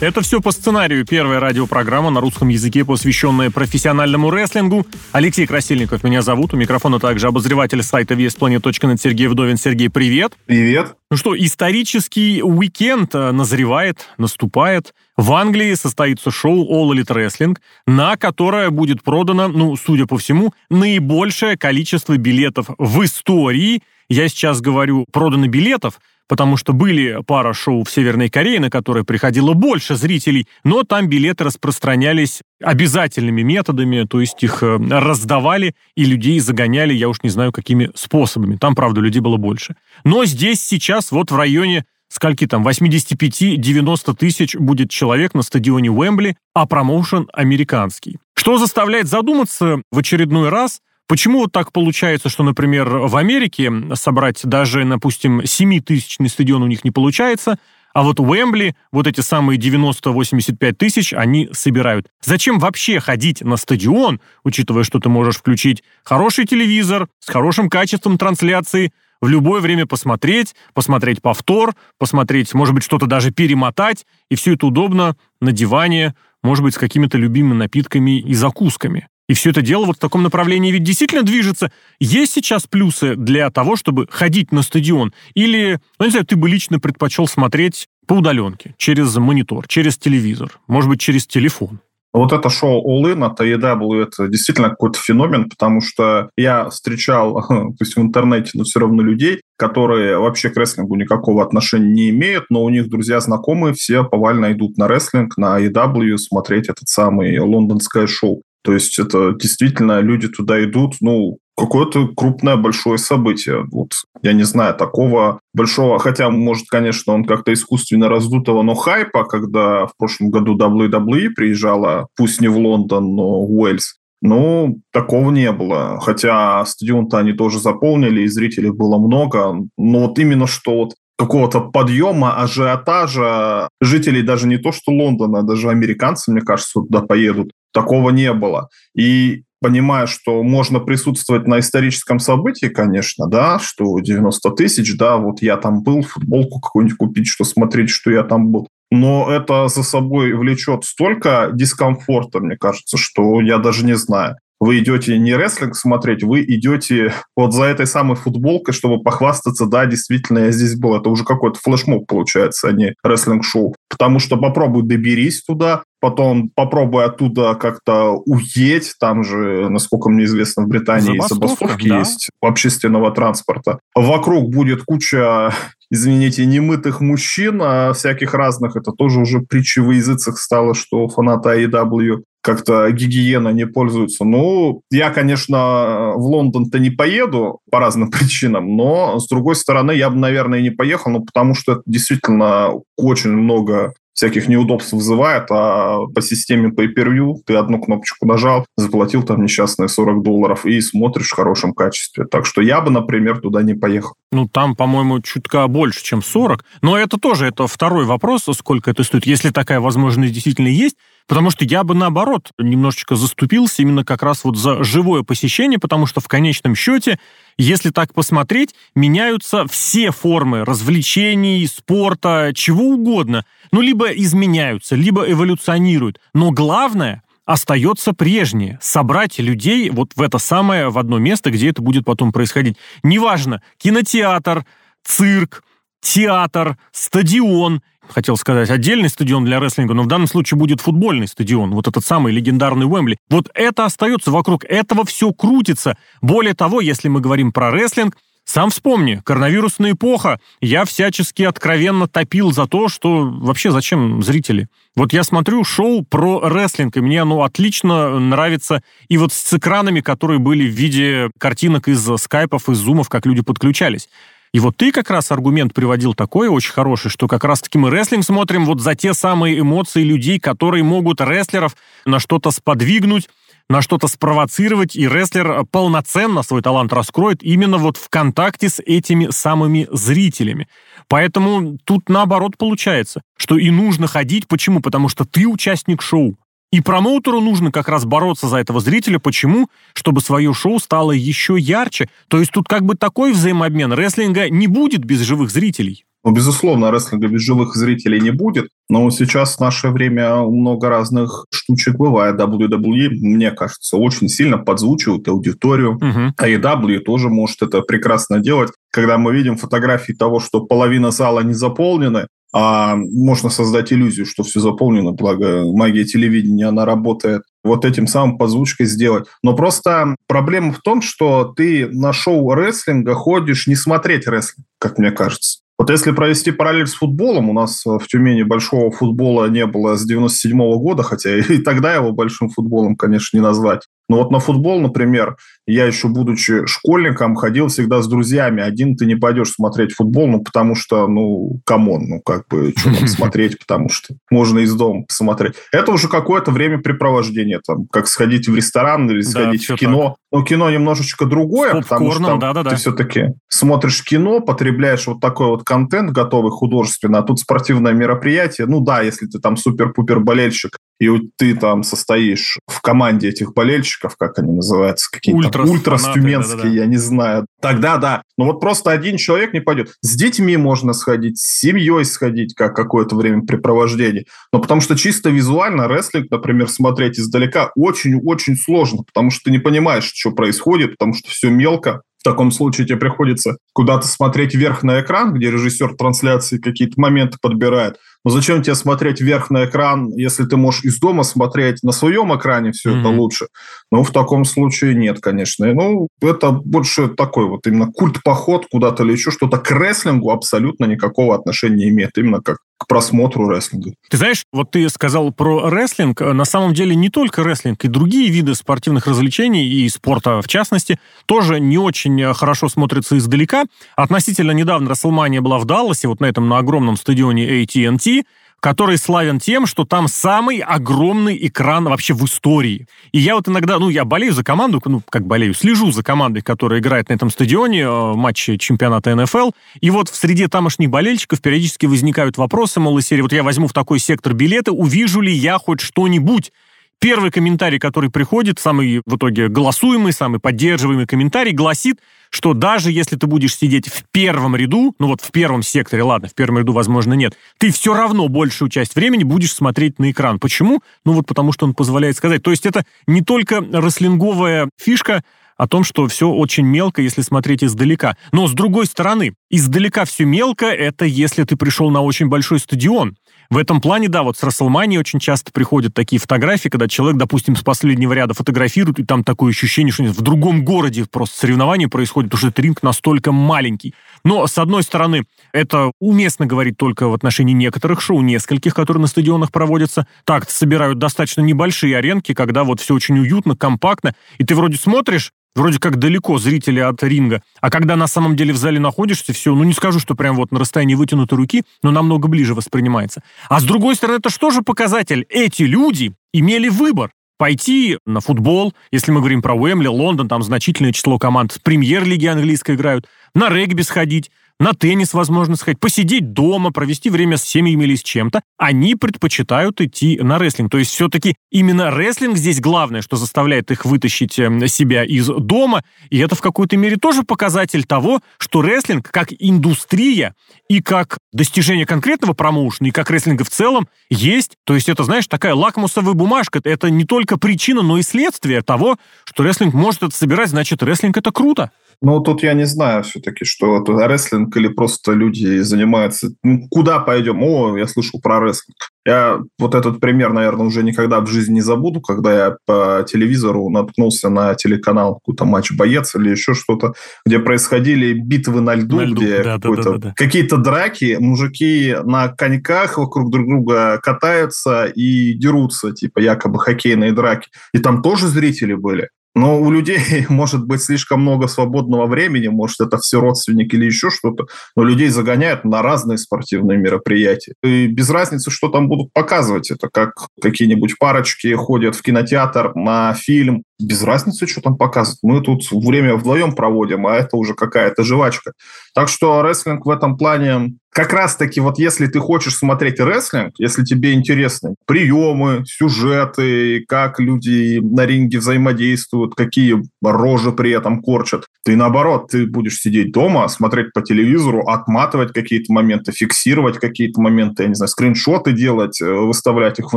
Это все по сценарию. Первая радиопрограмма на русском языке, посвященная профессиональному рестлингу. Алексей Красильников меня зовут. У микрофона также обозреватель сайта VSPlanet.net Сергей Вдовин. Сергей, привет. Привет. Ну что, исторический уикенд э, назревает, наступает. В Англии состоится шоу All Elite Wrestling, на которое будет продано, ну, судя по всему, наибольшее количество билетов в истории. Я сейчас говорю продано билетов, потому что были пара шоу в Северной Корее, на которые приходило больше зрителей, но там билеты распространялись обязательными методами, то есть их э, раздавали и людей загоняли, я уж не знаю, какими способами. Там, правда, людей было больше. Но здесь сейчас вот в районе скольки там, 85-90 тысяч будет человек на стадионе Уэмбли, а промоушен американский. Что заставляет задуматься в очередной раз – Почему вот так получается, что, например, в Америке собрать даже, допустим, 7-тысячный стадион у них не получается, а вот Уэмбли, вот эти самые 90-85 тысяч, они собирают. Зачем вообще ходить на стадион, учитывая, что ты можешь включить хороший телевизор с хорошим качеством трансляции, в любое время посмотреть, посмотреть повтор, посмотреть, может быть, что-то даже перемотать, и все это удобно на диване, может быть, с какими-то любимыми напитками и закусками. И все это дело вот в таком направлении ведь действительно движется. Есть сейчас плюсы для того, чтобы ходить на стадион? Или, ну, не знаю, ты бы лично предпочел смотреть по удаленке, через монитор, через телевизор, может быть, через телефон? Вот это шоу All In от AEW, это действительно какой-то феномен, потому что я встречал, то есть в интернете, но все равно людей, которые вообще к рестлингу никакого отношения не имеют, но у них друзья, знакомые, все повально идут на рестлинг, на AEW смотреть этот самый лондонское шоу. То есть это действительно люди туда идут, ну, какое-то крупное большое событие. Вот я не знаю такого большого, хотя, может, конечно, он как-то искусственно раздутого, но хайпа, когда в прошлом году WWE приезжала, пусть не в Лондон, но в Уэльс, ну, такого не было. Хотя стадион-то они тоже заполнили, и зрителей было много. Но вот именно что вот какого-то подъема, ажиотажа жителей даже не то, что Лондона, а даже американцы, мне кажется, туда поедут. Такого не было. И понимая, что можно присутствовать на историческом событии, конечно, да, что 90 тысяч, да, вот я там был, футболку какую-нибудь купить, что смотреть, что я там был. Но это за собой влечет столько дискомфорта, мне кажется, что я даже не знаю вы идете не рестлинг смотреть, вы идете вот за этой самой футболкой, чтобы похвастаться, да, действительно, я здесь был. Это уже какой-то флешмоб получается, а не рестлинг-шоу. Потому что попробуй доберись туда, потом попробуй оттуда как-то уедь. Там же, насколько мне известно, в Британии забастовки да? есть общественного транспорта. Вокруг будет куча извините, немытых мужчин, а всяких разных. Это тоже уже притчи в языцах стало, что фанаты AEW как-то гигиена не пользуются. Ну, я, конечно, в Лондон-то не поеду по разным причинам, но, с другой стороны, я бы, наверное, не поехал, ну, потому что это действительно очень много всяких неудобств вызывает, а по системе pay-per-view ты одну кнопочку нажал, заплатил там несчастные 40 долларов и смотришь в хорошем качестве. Так что я бы, например, туда не поехал. Ну, там, по-моему, чутка больше, чем 40. Но это тоже, это второй вопрос, сколько это стоит. Если такая возможность действительно есть, Потому что я бы, наоборот, немножечко заступился именно как раз вот за живое посещение, потому что в конечном счете, если так посмотреть, меняются все формы развлечений, спорта, чего угодно. Ну, либо изменяются, либо эволюционируют. Но главное – остается прежнее. Собрать людей вот в это самое, в одно место, где это будет потом происходить. Неважно, кинотеатр, цирк, театр, стадион хотел сказать, отдельный стадион для рестлинга, но в данном случае будет футбольный стадион, вот этот самый легендарный Уэмбли. Вот это остается вокруг этого все крутится. Более того, если мы говорим про рестлинг, сам вспомни, коронавирусная эпоха, я всячески откровенно топил за то, что вообще зачем зрители? Вот я смотрю шоу про рестлинг, и мне оно отлично нравится. И вот с экранами, которые были в виде картинок из скайпов, из зумов, как люди подключались. И вот ты как раз аргумент приводил такой очень хороший, что как раз-таки мы рестлинг смотрим вот за те самые эмоции людей, которые могут рестлеров на что-то сподвигнуть, на что-то спровоцировать, и рестлер полноценно свой талант раскроет именно вот в контакте с этими самыми зрителями. Поэтому тут наоборот получается, что и нужно ходить. Почему? Потому что ты участник шоу. И промоутеру нужно как раз бороться за этого зрителя. Почему? Чтобы свое шоу стало еще ярче. То есть тут как бы такой взаимообмен. Рестлинга не будет без живых зрителей. Ну, безусловно, рестлинга без живых зрителей не будет, но сейчас в наше время много разных штучек бывает. WWE, мне кажется, очень сильно подзвучивают аудиторию, uh-huh. а AEW тоже может это прекрасно делать. Когда мы видим фотографии того, что половина зала не заполнена, а можно создать иллюзию, что все заполнено, благо магия телевидения, она работает вот этим самым подзвучкой сделать. Но просто проблема в том, что ты на шоу рестлинга ходишь не смотреть рестлинг, как мне кажется. Вот если провести параллель с футболом, у нас в Тюмени большого футбола не было с 97 -го года, хотя и тогда его большим футболом, конечно, не назвать. Но вот на футбол, например, я еще, будучи школьником, ходил всегда с друзьями. Один ты не пойдешь смотреть футбол, ну, потому что, ну, come on, ну, как бы, что там смотреть, потому что можно из дома посмотреть. Это уже какое-то времяпрепровождение, там, как сходить в ресторан или сходить в кино. Ну, кино немножечко другое, потому что да, да, да. ты все-таки смотришь кино, потребляешь вот такой вот контент готовый художественно, а тут спортивное мероприятие. Ну да, если ты там супер-пупер болельщик, и ты там состоишь в команде этих болельщиков, как они называются, какие-то ультрас, ультрас тюменские, да, да, да. я не знаю. Тогда да. Но вот просто один человек не пойдет. С детьми можно сходить, с семьей сходить, как какое-то времяпрепровождение. Но потому что чисто визуально рестлинг, например, смотреть издалека очень-очень сложно, потому что ты не понимаешь, что происходит, потому что все мелко, в таком случае тебе приходится куда-то смотреть вверх на экран, где режиссер трансляции какие-то моменты подбирает. Но зачем тебе смотреть вверх на экран, если ты можешь из дома смотреть на своем экране все mm-hmm. это лучше? Ну, в таком случае нет, конечно. Ну, это больше такой вот именно культ-поход куда-то или еще что-то к рестлингу абсолютно никакого отношения не имеет. Именно как к просмотру рестлинга. Ты знаешь, вот ты сказал про рестлинг. На самом деле не только рестлинг, и другие виды спортивных развлечений, и спорта в частности, тоже не очень хорошо смотрятся издалека. Относительно недавно Расселмания была в Далласе, вот на этом на огромном стадионе AT&T, который славен тем, что там самый огромный экран вообще в истории. И я вот иногда, ну, я болею за команду, ну, как болею, слежу за командой, которая играет на этом стадионе э, в матче чемпионата НФЛ. И вот в среде тамошних болельщиков периодически возникают вопросы, мол, из серии, вот я возьму в такой сектор билеты, увижу ли я хоть что-нибудь Первый комментарий, который приходит, самый в итоге голосуемый, самый поддерживаемый комментарий, гласит, что даже если ты будешь сидеть в первом ряду, ну вот в первом секторе, ладно, в первом ряду, возможно, нет, ты все равно большую часть времени будешь смотреть на экран. Почему? Ну вот потому что он позволяет сказать. То есть это не только рослинговая фишка, о том, что все очень мелко, если смотреть издалека. Но с другой стороны, издалека все мелко, это если ты пришел на очень большой стадион. В этом плане, да, вот с Расселмани очень часто приходят такие фотографии, когда человек, допустим, с последнего ряда фотографирует, и там такое ощущение, что в другом городе просто соревнование происходит, потому что этот ринг настолько маленький. Но, с одной стороны, это уместно говорить только в отношении некоторых шоу, нескольких, которые на стадионах проводятся. Так собирают достаточно небольшие аренки, когда вот все очень уютно, компактно, и ты вроде смотришь, вроде как далеко зрители от ринга, а когда на самом деле в зале находишься, все, ну не скажу, что прям вот на расстоянии вытянутой руки, но намного ближе воспринимается. А с другой стороны, это что же показатель? Эти люди имели выбор пойти на футбол, если мы говорим про Уэмли, Лондон, там значительное число команд премьер-лиги английской играют, на регби сходить, на теннис, возможно, сходить, посидеть дома, провести время с семьями или с чем-то, они предпочитают идти на рестлинг. То есть все-таки именно рестлинг здесь главное, что заставляет их вытащить эм, себя из дома, и это в какой-то мере тоже показатель того, что рестлинг как индустрия и как достижение конкретного промоушена, и как рестлинга в целом есть. То есть это, знаешь, такая лакмусовая бумажка. Это не только причина, но и следствие того, что рестлинг может это собирать, значит, рестлинг это круто. Ну, тут я не знаю все-таки, что это рестлинг или просто люди занимаются... Ну, куда пойдем? О, я слышал про рестлинг. Я вот этот пример, наверное, уже никогда в жизни не забуду, когда я по телевизору наткнулся на телеканал какой-то матч «Боец» или еще что-то, где происходили битвы на льду, на льду где да, да, да, да. какие-то драки, мужики на коньках вокруг друг друга катаются и дерутся, типа якобы хоккейные драки. И там тоже зрители были. Но у людей может быть слишком много свободного времени, может, это все родственники или еще что-то, но людей загоняют на разные спортивные мероприятия. И без разницы, что там будут показывать. Это как какие-нибудь парочки ходят в кинотеатр на фильм. Без разницы, что там показывают. Мы тут время вдвоем проводим, а это уже какая-то жвачка. Так что рестлинг в этом плане как раз-таки вот если ты хочешь смотреть рестлинг, если тебе интересны приемы, сюжеты, как люди на ринге взаимодействуют, какие рожи при этом корчат, ты наоборот, ты будешь сидеть дома, смотреть по телевизору, отматывать какие-то моменты, фиксировать какие-то моменты, я не знаю, скриншоты делать, э, выставлять их в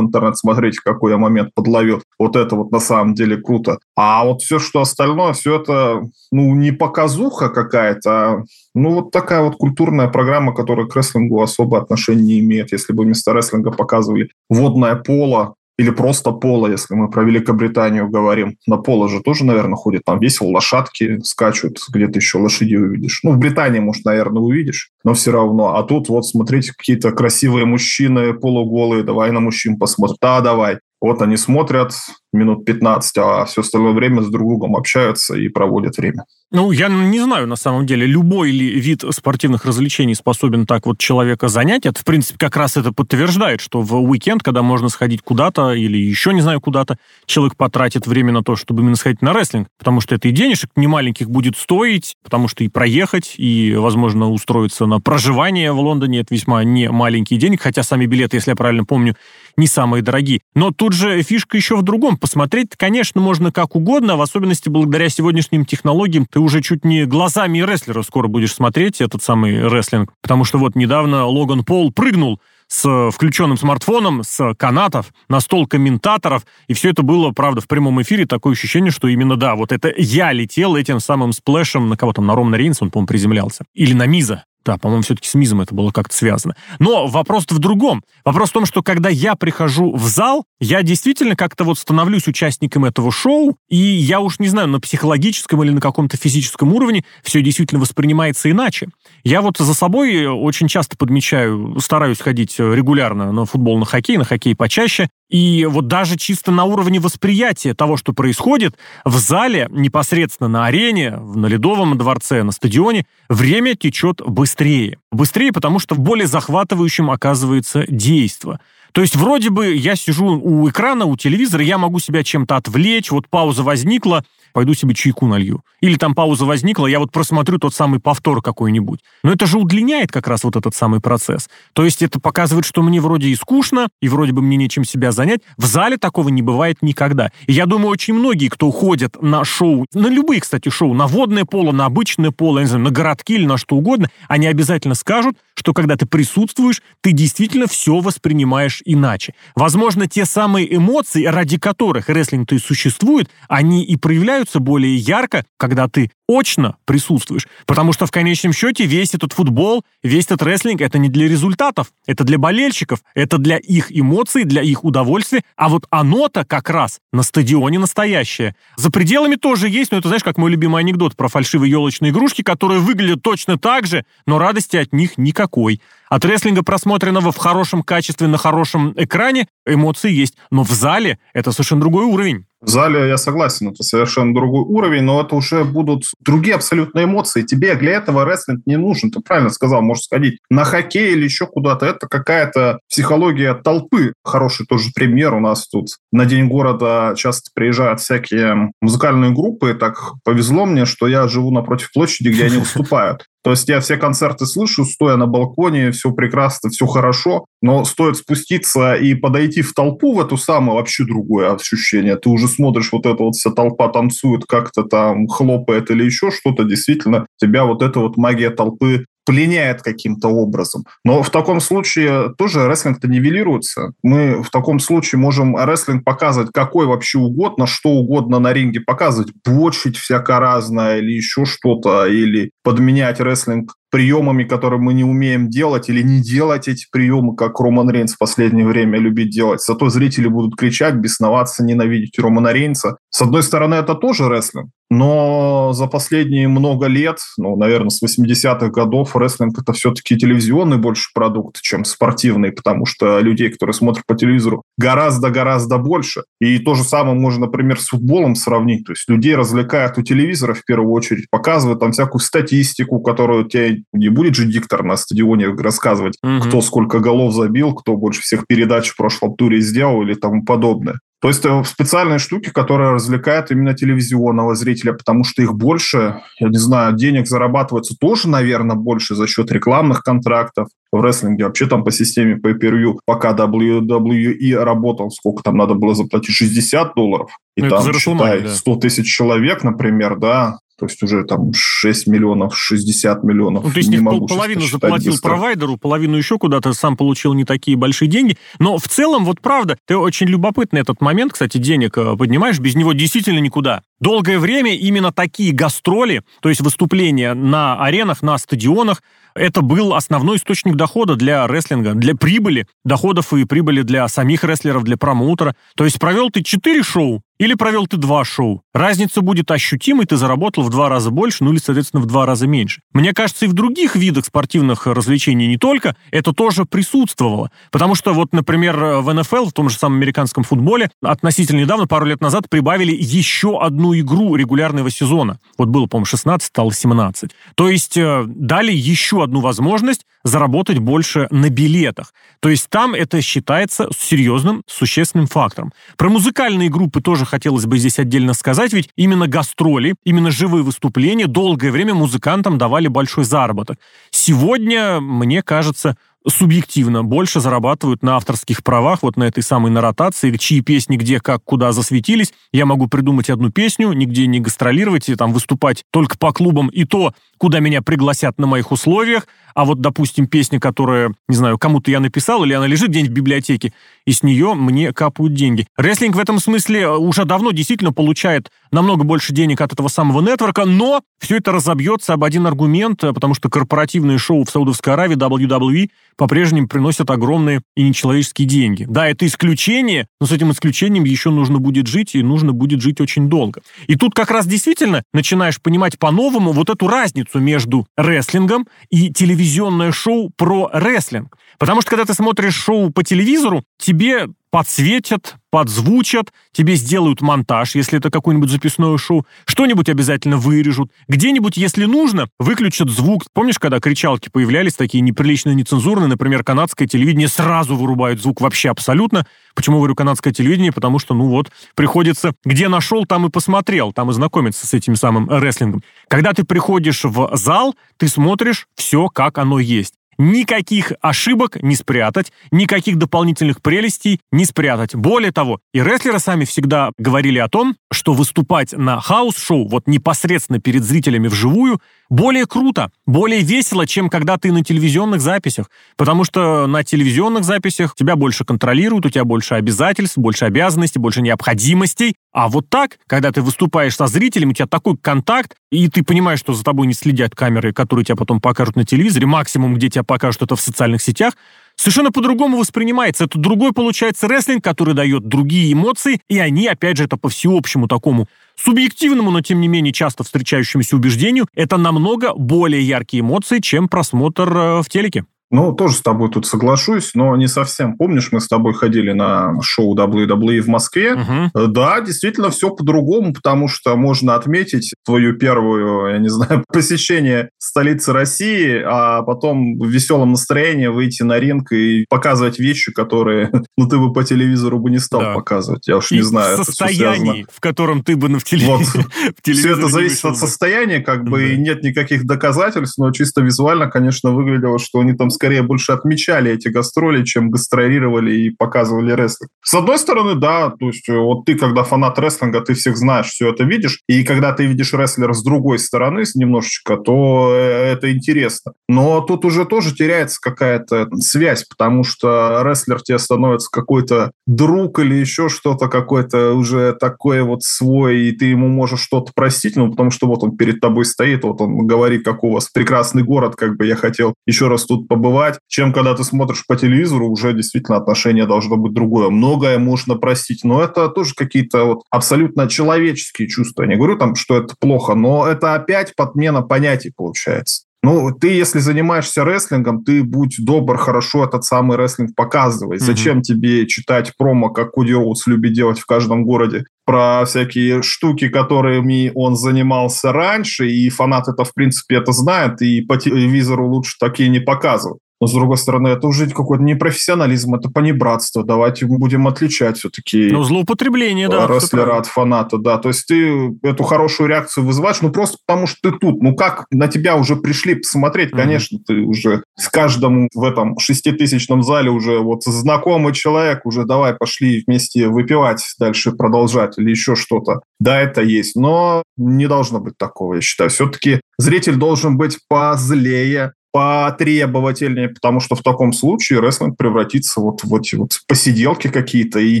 интернет, смотреть, какой я момент подловил. Вот это вот на самом деле круто. А вот все, что остальное, все это, ну, не показуха какая-то, а, ну, вот такая вот культурная программа, которая к рестлингу особо отношения не имеет. Если бы вместо рестлинга показывали водное поло, или просто поло, если мы про Великобританию говорим. На поло же тоже, наверное, ходит там весело, лошадки скачут, где-то еще лошади увидишь. Ну, в Британии, может, наверное, увидишь, но все равно. А тут вот смотрите, какие-то красивые мужчины полуголые, давай на мужчин посмотрим. Да, давай. Вот они смотрят минут 15, а все остальное время с друг другом общаются и проводят время. Ну, я не знаю, на самом деле, любой ли вид спортивных развлечений способен так вот человека занять. Это, в принципе, как раз это подтверждает, что в уикенд, когда можно сходить куда-то или еще не знаю куда-то, человек потратит время на то, чтобы именно сходить на рестлинг, потому что это и денежек немаленьких будет стоить, потому что и проехать, и, возможно, устроиться на проживание в Лондоне, это весьма не маленький денег, хотя сами билеты, если я правильно помню, не самые дорогие. Но тут же фишка еще в другом. Посмотреть, конечно, можно как угодно, в особенности благодаря сегодняшним технологиям. Ты уже чуть не глазами рестлера скоро будешь смотреть этот самый рестлинг. Потому что вот недавно Логан Пол прыгнул с включенным смартфоном, с канатов, на стол комментаторов, и все это было, правда, в прямом эфире, такое ощущение, что именно, да, вот это я летел этим самым сплэшем на кого там, на Романа Рейнса, он, по-моему, приземлялся. Или на Миза. Да, по-моему, все-таки с мизом это было как-то связано. Но вопрос в другом. Вопрос в том, что когда я прихожу в зал, я действительно как-то вот становлюсь участником этого шоу, и я уж не знаю, на психологическом или на каком-то физическом уровне все действительно воспринимается иначе. Я вот за собой очень часто подмечаю, стараюсь ходить регулярно на футбол, на хоккей, на хоккей почаще, и вот даже чисто на уровне восприятия того, что происходит, в зале, непосредственно на арене, на Ледовом дворце, на стадионе, время течет быстрее. Быстрее, потому что более захватывающем оказывается действо. То есть вроде бы я сижу у экрана, у телевизора, я могу себя чем-то отвлечь, вот пауза возникла, пойду себе чайку налью. Или там пауза возникла, я вот просмотрю тот самый повтор какой-нибудь. Но это же удлиняет как раз вот этот самый процесс. То есть это показывает, что мне вроде и скучно, и вроде бы мне нечем себя занять. В зале такого не бывает никогда. И я думаю, очень многие, кто ходят на шоу, на любые, кстати, шоу, на водное поло, на обычное поло, не знаю, на городки или на что угодно, они обязательно скажут, что когда ты присутствуешь, ты действительно все воспринимаешь иначе. Возможно, те самые эмоции, ради которых рестлинг-то и существует, они и проявляются более ярко, когда ты очно присутствуешь. Потому что в конечном счете весь этот футбол, весь этот рестлинг это не для результатов, это для болельщиков, это для их эмоций, для их удовольствия. А вот оно-то как раз на стадионе настоящее. За пределами тоже есть, но это знаешь, как мой любимый анекдот про фальшивые елочные игрушки, которые выглядят точно так же, но радости от них никакой. От рестлинга, просмотренного в хорошем качестве на хорошем экране, эмоции есть, но в зале это совершенно другой уровень. В зале я согласен, это совершенно другой уровень, но это уже будут другие абсолютно эмоции. Тебе для этого рестлинг не нужен. Ты правильно сказал, можешь сходить на хоккей или еще куда-то. Это какая-то психология толпы. Хороший тоже пример у нас тут. На День города часто приезжают всякие музыкальные группы. Так повезло мне, что я живу напротив площади, где они выступают. То есть я все концерты слышу, стоя на балконе, все прекрасно, все хорошо, но стоит спуститься и подойти в толпу, в эту самую вообще другое ощущение. Ты уже смотришь, вот эта вот вся толпа танцует, как-то там хлопает или еще что-то, действительно, тебя вот эта вот магия толпы пленяет каким-то образом. Но в таком случае тоже рестлинг-то нивелируется. Мы в таком случае можем рестлинг показывать какой вообще угодно, что угодно на ринге показывать, бочить всяко разное или еще что-то, или подменять рестлинг приемами, которые мы не умеем делать, или не делать эти приемы, как Роман Рейнс в последнее время любит делать. Зато зрители будут кричать, бесноваться, ненавидеть Романа Рейнса. С одной стороны, это тоже рестлинг, но за последние много лет, ну, наверное, с 80-х годов рестлинг это все-таки телевизионный больше продукт, чем спортивный, потому что людей, которые смотрят по телевизору, гораздо-гораздо больше. И то же самое можно, например, с футболом сравнить. То есть людей развлекают у телевизора в первую очередь, показывают там всякую статистику, которую тебе не будет же диктор на стадионе рассказывать, угу. кто сколько голов забил, кто больше всех передач в прошлом туре сделал или тому подобное. То есть э, специальные штуки, которые развлекают именно телевизионного зрителя, потому что их больше, я не знаю, денег зарабатывается тоже, наверное, больше за счет рекламных контрактов. в рестлинге. Вообще там по системе pay-per-view, пока WWE работал, сколько там надо было заплатить? 60 долларов. И ну, там, считай, да. 100 тысяч человек, например, да, то есть уже там 6 миллионов, 60 миллионов. Ну, то есть не могу половину заплатил быстро. провайдеру, половину еще куда-то сам получил не такие большие деньги. Но в целом, вот правда, ты очень любопытный этот момент, кстати, денег э, поднимаешь, без него действительно никуда. Долгое время именно такие гастроли, то есть выступления на аренах, на стадионах, это был основной источник дохода для рестлинга, для прибыли, доходов и прибыли для самих рестлеров, для промоутера. То есть провел ты 4 шоу, или провел ты два шоу. Разница будет ощутимой, ты заработал в два раза больше, ну или, соответственно, в два раза меньше. Мне кажется, и в других видах спортивных развлечений не только, это тоже присутствовало. Потому что вот, например, в НФЛ, в том же самом американском футболе, относительно недавно, пару лет назад, прибавили еще одну игру регулярного сезона. Вот было, по-моему, 16, стало 17. То есть э, дали еще одну возможность заработать больше на билетах. То есть там это считается серьезным, существенным фактором. Про музыкальные группы тоже хотелось бы здесь отдельно сказать, ведь именно гастроли, именно живые выступления долгое время музыкантам давали большой заработок. Сегодня, мне кажется, субъективно больше зарабатывают на авторских правах, вот на этой самой наротации, чьи песни где, как, куда засветились. Я могу придумать одну песню, нигде не гастролировать и там выступать только по клубам, и то, куда меня пригласят на моих условиях, а вот, допустим, песня, которая, не знаю, кому-то я написал, или она лежит где-нибудь в библиотеке, и с нее мне капают деньги. Рестлинг в этом смысле уже давно действительно получает намного больше денег от этого самого нетворка, но все это разобьется об один аргумент, э, потому что корпоративные шоу в Саудовской Аравии, WWE, по-прежнему приносят огромные и нечеловеческие деньги. Да, это исключение, но с этим исключением еще нужно будет жить, и нужно будет жить очень долго. И тут как раз действительно начинаешь понимать по-новому вот эту разницу между рестлингом и телевизионное шоу про рестлинг. Потому что когда ты смотришь шоу по телевизору, тебе подсветят, подзвучат, тебе сделают монтаж, если это какое-нибудь записное шоу, что-нибудь обязательно вырежут, где-нибудь, если нужно, выключат звук. Помнишь, когда кричалки появлялись, такие неприличные, нецензурные, например, канадское телевидение сразу вырубают звук вообще абсолютно. Почему говорю канадское телевидение? Потому что, ну вот, приходится, где нашел, там и посмотрел, там и знакомиться с этим самым рестлингом. Когда ты приходишь в зал, ты смотришь все, как оно есть. Никаких ошибок не спрятать, никаких дополнительных прелестей не спрятать. Более того, и рестлеры сами всегда говорили о том, что выступать на house show, вот непосредственно перед зрителями вживую, более круто, более весело, чем когда ты на телевизионных записях. Потому что на телевизионных записях тебя больше контролируют, у тебя больше обязательств, больше обязанностей, больше необходимостей. А вот так, когда ты выступаешь со зрителем, у тебя такой контакт, и ты понимаешь, что за тобой не следят камеры, которые тебя потом покажут на телевизоре, максимум, где тебя покажут это в социальных сетях, совершенно по-другому воспринимается. Это другой, получается, рестлинг, который дает другие эмоции, и они, опять же, это по всеобщему такому субъективному, но тем не менее часто встречающемуся убеждению, это намного более яркие эмоции, чем просмотр э, в телеке. Ну, тоже с тобой тут соглашусь, но не совсем. Помнишь, мы с тобой ходили на шоу WWE в Москве? Угу. Да, действительно, все по-другому, потому что можно отметить твою первую, я не знаю, посещение столицы России, а потом в веселом настроении выйти на ринг и показывать вещи, которые ну, ты бы по телевизору бы не стал да. показывать. Я уж и не знаю. В состоянии, в котором ты бы в, теле... вот. в телевизоре Все это зависит от состояния, как бы, да. и нет никаких доказательств, но чисто визуально, конечно, выглядело, что они там скорее больше отмечали эти гастроли, чем гастролировали и показывали рестлинг. С одной стороны, да, то есть э, вот ты, когда фанат рестлинга, ты всех знаешь, все это видишь, и когда ты видишь рестлера с другой стороны, немножечко, то э, это интересно. Но тут уже тоже теряется какая-то связь, потому что рестлер тебе становится какой-то друг или еще что-то какой-то уже такой вот свой, и ты ему можешь что-то простить, ну, потому что вот он перед тобой стоит, вот он говорит, как у вас прекрасный город, как бы я хотел еще раз тут побывать, забывать, чем когда ты смотришь по телевизору, уже действительно отношение должно быть другое. Многое можно простить, но это тоже какие-то вот абсолютно человеческие чувства. Я не говорю там, что это плохо, но это опять подмена понятий получается. Ну, ты, если занимаешься рестлингом, ты будь добр, хорошо этот самый рестлинг показывай. Mm-hmm. Зачем тебе читать промо, как Коди Роудс любит делать в каждом городе, про всякие штуки, которыми он занимался раньше, и фанат это, в принципе, это знает, и по телевизору лучше такие не показывать. Но, с другой стороны, это уже какой-то непрофессионализм, это понебратство. Давайте будем отличать все-таки... Ну, злоупотребление, да. Рестлера от фаната, да. То есть ты эту хорошую реакцию вызываешь, ну, просто потому что ты тут. Ну, как на тебя уже пришли посмотреть, mm-hmm. конечно, ты уже с каждым в этом шеститысячном зале уже вот знакомый человек, уже давай пошли вместе выпивать, дальше продолжать или еще что-то. Да, это есть, но не должно быть такого, я считаю. Все-таки зритель должен быть позлее, потребовательнее, потому что в таком случае рестлинг превратится вот в эти вот посиделки какие-то, и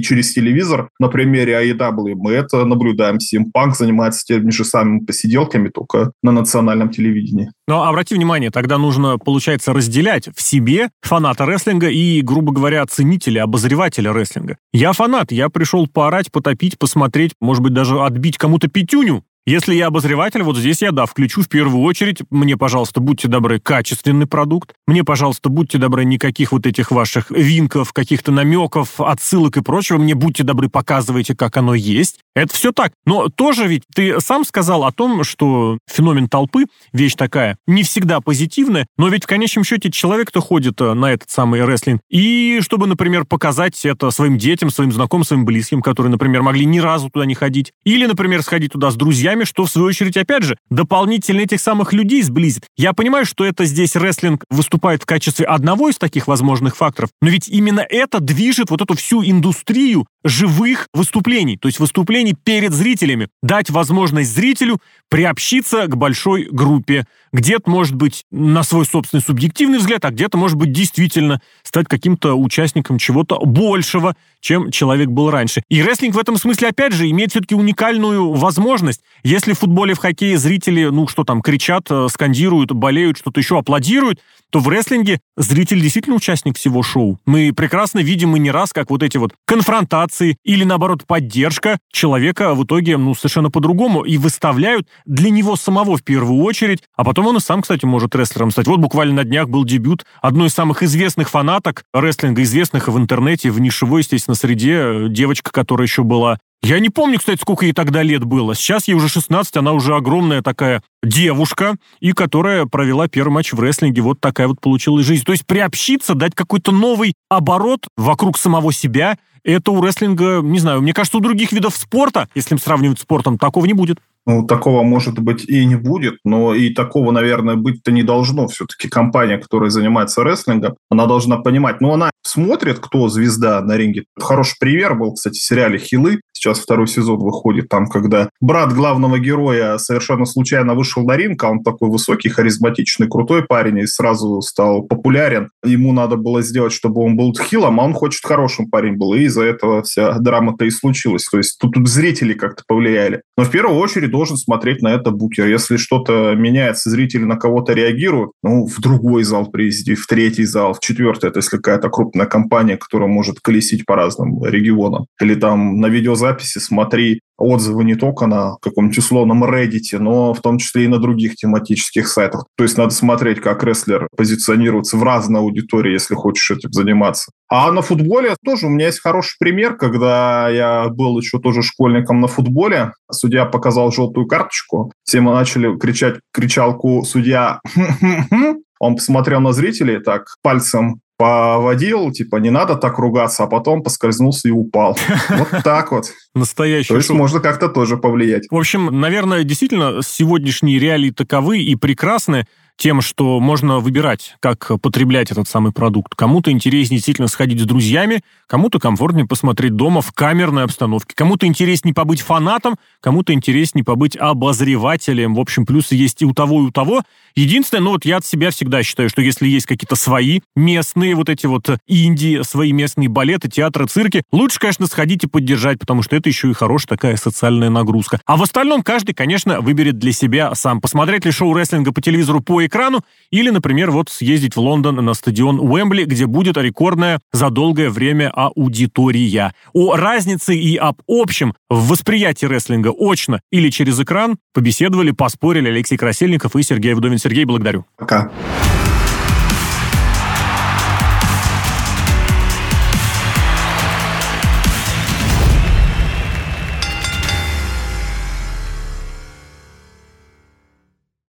через телевизор, на примере AEW, мы это наблюдаем. Симпанк занимается теми же самыми посиделками, только на национальном телевидении. Но обрати внимание, тогда нужно, получается, разделять в себе фаната рестлинга и, грубо говоря, ценителя, обозревателя рестлинга. Я фанат, я пришел поорать, потопить, посмотреть, может быть, даже отбить кому-то пятюню, если я обозреватель, вот здесь я, да, включу в первую очередь, мне, пожалуйста, будьте добры, качественный продукт, мне, пожалуйста, будьте добры, никаких вот этих ваших винков, каких-то намеков, отсылок и прочего, мне, будьте добры, показывайте, как оно есть. Это все так. Но тоже ведь ты сам сказал о том, что феномен толпы, вещь такая, не всегда позитивная, но ведь в конечном счете человек-то ходит э, на этот самый рестлинг. И чтобы, например, показать это своим детям, своим знакомым, своим близким, которые, например, могли ни разу туда не ходить, или, например, сходить туда с друзьями, что, в свою очередь, опять же, дополнительно этих самых людей сблизит. Я понимаю, что это здесь рестлинг выступает в качестве одного из таких возможных факторов, но ведь именно это движет вот эту всю индустрию живых выступлений, то есть выступлений перед зрителями, дать возможность зрителю приобщиться к большой группе. Где-то, может быть, на свой собственный субъективный взгляд, а где-то, может быть, действительно стать каким-то участником чего-то большего, чем человек был раньше. И рестлинг в этом смысле, опять же, имеет все-таки уникальную возможность. Если в футболе, в хоккее зрители, ну, что там, кричат, э, скандируют, болеют, что-то еще аплодируют, то в рестлинге зритель действительно участник всего шоу. Мы прекрасно видим и не раз, как вот эти вот конфронтации или, наоборот, поддержка человека в итоге, ну, совершенно по-другому и выставляют для него самого в первую очередь, а потом он и сам, кстати, может рестлером стать. Вот буквально на днях был дебют одной из самых известных фанаток рестлинга, известных в интернете, в нишевой, естественно, среде, девочка, которая еще была я не помню, кстати, сколько ей тогда лет было. Сейчас ей уже 16, она уже огромная такая девушка, и которая провела первый матч в рестлинге. Вот такая вот получилась жизнь. То есть приобщиться, дать какой-то новый оборот вокруг самого себя, это у рестлинга, не знаю, мне кажется, у других видов спорта, если сравнивать с спортом, такого не будет. Ну, такого, может быть, и не будет, но и такого, наверное, быть-то не должно. Все-таки компания, которая занимается рестлингом, она должна понимать, ну, она смотрит, кто звезда на ринге. Хороший пример был, кстати, в сериале «Хилы». Сейчас второй сезон выходит, там, когда брат главного героя совершенно случайно вышел на ринг, а он такой высокий, харизматичный, крутой парень, и сразу стал популярен. Ему надо было сделать, чтобы он был хилом, а он хочет хорошим парень был, и из-за этого вся драма-то и случилась. То есть тут, тут зрители как-то повлияли. Но в первую очередь должен смотреть на это букер. Если что-то меняется, зрители на кого-то реагируют, ну, в другой зал привезти, в третий зал, в четвертый, это если какая-то крупная компания, которая может колесить по разным регионам. Или там на видеозаписи смотри отзывы не только на каком-нибудь условном Reddit, но в том числе и на других тематических сайтах. То есть надо смотреть, как рестлер позиционируется в разной аудитории, если хочешь этим заниматься. А на футболе тоже у меня есть хороший пример, когда я был еще тоже школьником на футболе. Судья показал желтую карточку. Все мы начали кричать кричалку «Судья!» Он посмотрел на зрителей так пальцем поводил, типа, не надо так ругаться, а потом поскользнулся и упал. Вот так вот. Настоящий. То есть можно как-то тоже повлиять. В общем, наверное, действительно, сегодняшние реалии таковы и прекрасны тем, что можно выбирать, как потреблять этот самый продукт. Кому-то интереснее действительно сходить с друзьями, кому-то комфортнее посмотреть дома в камерной обстановке, кому-то интереснее побыть фанатом, кому-то интереснее побыть обозревателем. В общем, плюсы есть и у того, и у того. Единственное, ну вот я от себя всегда считаю, что если есть какие-то свои местные вот эти вот инди, свои местные балеты, театры, цирки, лучше, конечно, сходить и поддержать, потому что это еще и хорошая такая социальная нагрузка. А в остальном каждый, конечно, выберет для себя сам. Посмотреть ли шоу рестлинга по телевизору экрану, или, например, вот съездить в Лондон на стадион Уэмбли, где будет рекордная за долгое время аудитория. О разнице и об общем в восприятии рестлинга очно или через экран побеседовали, поспорили Алексей Красильников и Сергей Вдовин. Сергей, благодарю. Пока.